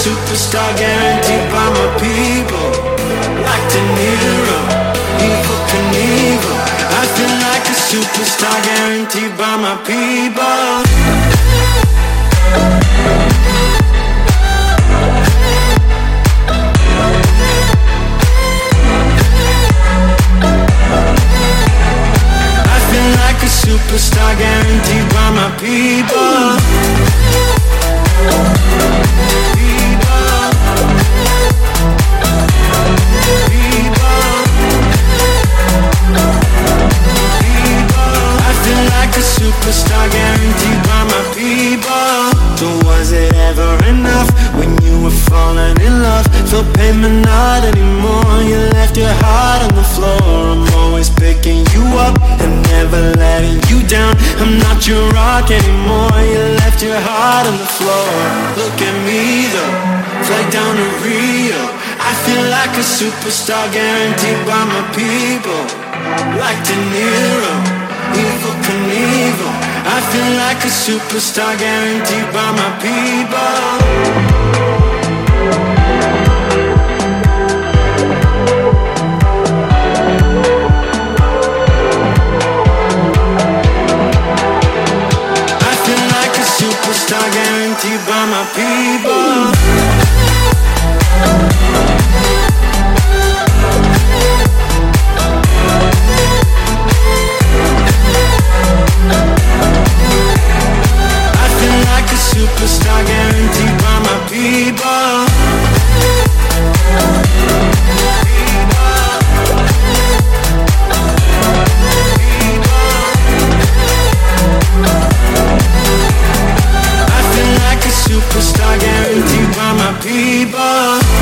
superstar guaranteed by my people. Like De Niro, Evel Knievel. I feel like a superstar guaranteed by my people. I feel like a superstar guaranteed by my people. Superstar guaranteed by my people. So was it ever enough when you were falling in love? Felt pain but not anymore. You left your heart on the floor. I'm always picking you up and never letting you down. I'm not your rock anymore. You left your heart on the floor. Look at me though, fly down to Rio. I feel like a superstar guaranteed by my people. Like De Niro, like a superstar guaranteed by my people. superstar guaranteed by my people. people